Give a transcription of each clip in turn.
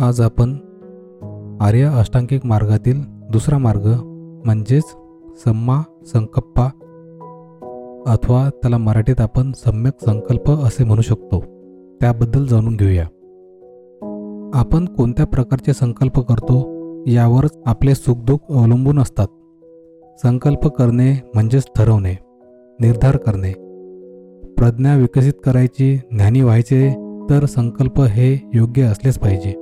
आज आपण आर्य अष्टांगिक मार्गातील दुसरा मार्ग म्हणजेच सम्मा संकप्पा अथवा त्याला मराठीत आपण सम्यक संकल्प असे म्हणू शकतो. त्याबद्दल जाणून घेऊया. आपण कोणत्या प्रकारचे संकल्प करतो यावरच आपले सुखदुःख अवलंबून असतात. संकल्प करणे म्हणजेच ठरवणे निर्धार करणे. प्रज्ञा विकसित करायची ज्ञानी व्हायचे तर संकल्प हे योग्य असलेच पाहिजे.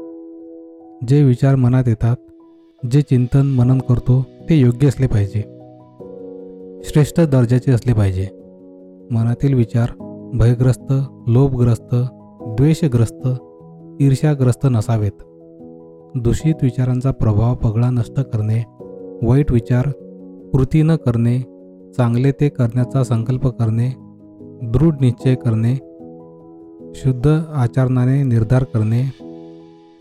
जे विचार मनात येतात जे चिंतन मनन करतो ते योग्य असले पाहिजे. श्रेष्ठ दर्जाचे असले पाहिजे. मनातील विचार भयग्रस्त लोभग्रस्त द्वेषग्रस्त ईर्ष्याग्रस्त नसावेत. दूषित विचारांचा प्रभाव पगळा नष्ट करणे वाईट विचार कृती न करणे चांगले ते करण्याचा संकल्प करणे दृढ निश्चय करणे शुद्ध आचरणाने निर्धार करणे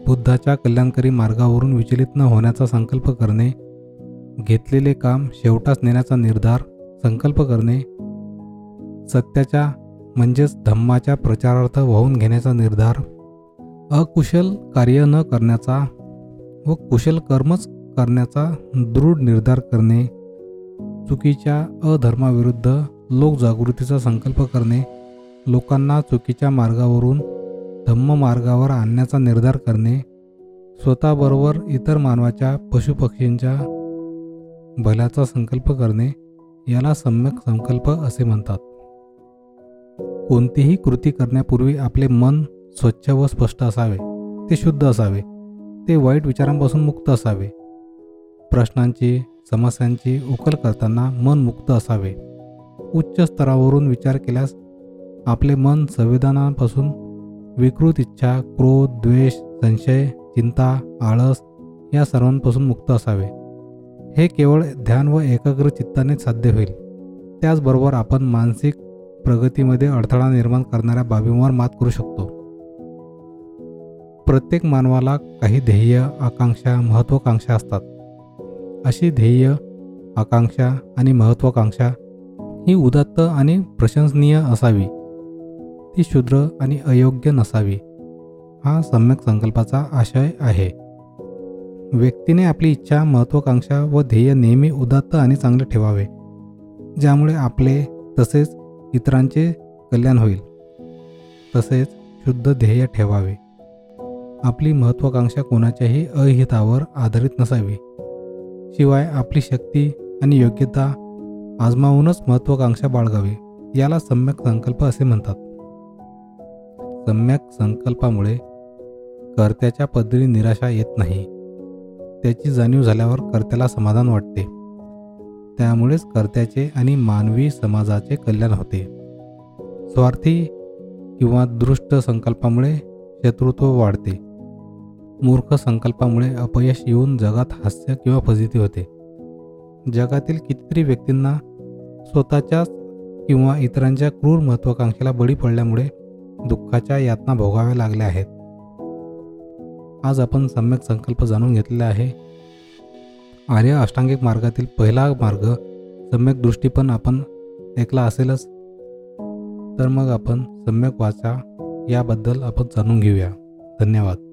बुद्धाच्या कल्याणकारी मार्गावरून विचलित न होण्याचा संकल्प करणे घेतलेले काम शेवटास नेण्याचा निर्धार संकल्प करणे सत्याच्या म्हणजेच धम्माच्या प्रचारार्थ वाहून घेण्याचा निर्धार अकुशल कार्य न करण्याचा व कुशल कर्मच करण्याचा दृढ निर्धार करणे चुकीच्या अधर्माविरुद्ध लोकजागृतीचा संकल्प करणे लोकांना चुकीच्या मार्गावरून धम्म मार्गावर आणण्याचा निर्धार करणे स्वतःबरोबर इतर मानवाच्या पशुपक्षींच्या भल्याचा संकल्प करणे याला सम्यक संकल्प असे म्हणतात. कोणतीही कृती करण्यापूर्वी आपले मन स्वच्छ व स्पष्ट असावे. ते शुद्ध असावे. ते वाईट विचारांपासून मुक्त असावे. प्रश्नांची समस्यांची उकल करताना मन मुक्त असावे. उच्च स्तरावरून विचार केल्यास आपले मन संविधानापासून विकृत इच्छा क्रोध द्वेष संशय चिंता आळस या सर्वांपासून मुक्त असावे. हे केवळ ध्यान व एकाग्र चित्तानेच साध्य होईल. त्याचबरोबर आपण मानसिक प्रगतीमध्ये अडथळा निर्माण करणाऱ्या बाबींवर मात करू शकतो. प्रत्येक मानवाला काही ध्येय आकांक्षा महत्त्वाकांक्षा असतात. अशी ध्येय आकांक्षा आणि महत्त्वाकांक्षा ही उदात्त आणि प्रशंसनीय असावी. ती शुद्र आणि अयोग्य नसावी हा सम्यक संकल्पाचा आशय आहे. व्यक्तीने आपली इच्छा महत्त्वाकांक्षा व ध्येय नेहमी उदात्त आणि चांगले ठेवावे ज्यामुळे आपले तसेच इतरांचे कल्याण होईल. तसेच शुद्ध ध्येय ठेवावे. आपली महत्त्वाकांक्षा कोणाच्याही अहितावर आधारित नसावी. शिवाय आपली शक्ती आणि योग्यता आजमावूनच महत्त्वाकांक्षा बाळगावी याला सम्यक संकल्प असे म्हणतात. सम्यक संकल्पामुळे कर्त्याच्या पदरी निराशा येत नाही. त्याची जाणीव झाल्यावर कर्त्याला समाधान वाटते. त्यामुळेच कर्त्याचे आणि मानवी समाजाचे कल्याण होते. स्वार्थी किंवा दृष्ट संकल्पामुळे शत्रुत्व वाढते. मूर्ख संकल्पामुळे अपयश येऊन जगात हास्य किंवा फजिती होते. जगातील कितीतरी व्यक्तींना स्वतःच्याच किंवा इतरांच्या क्रूर महत्त्वाकांक्षेला बळी पडल्यामुळे दुःखाच्या यातना भोगाव्या लागल्या आहेत. आज आपण सम्यक संकल्प जाणून घेतलेला आहे. आर्य अष्टांगिक मार्गातील पहिला मार्ग सम्यक दृष्टी पण आपण ऐकला असेलच. तर मग आपण सम्यक वाचा याबद्दल आपण जाणून घेऊया. धन्यवाद.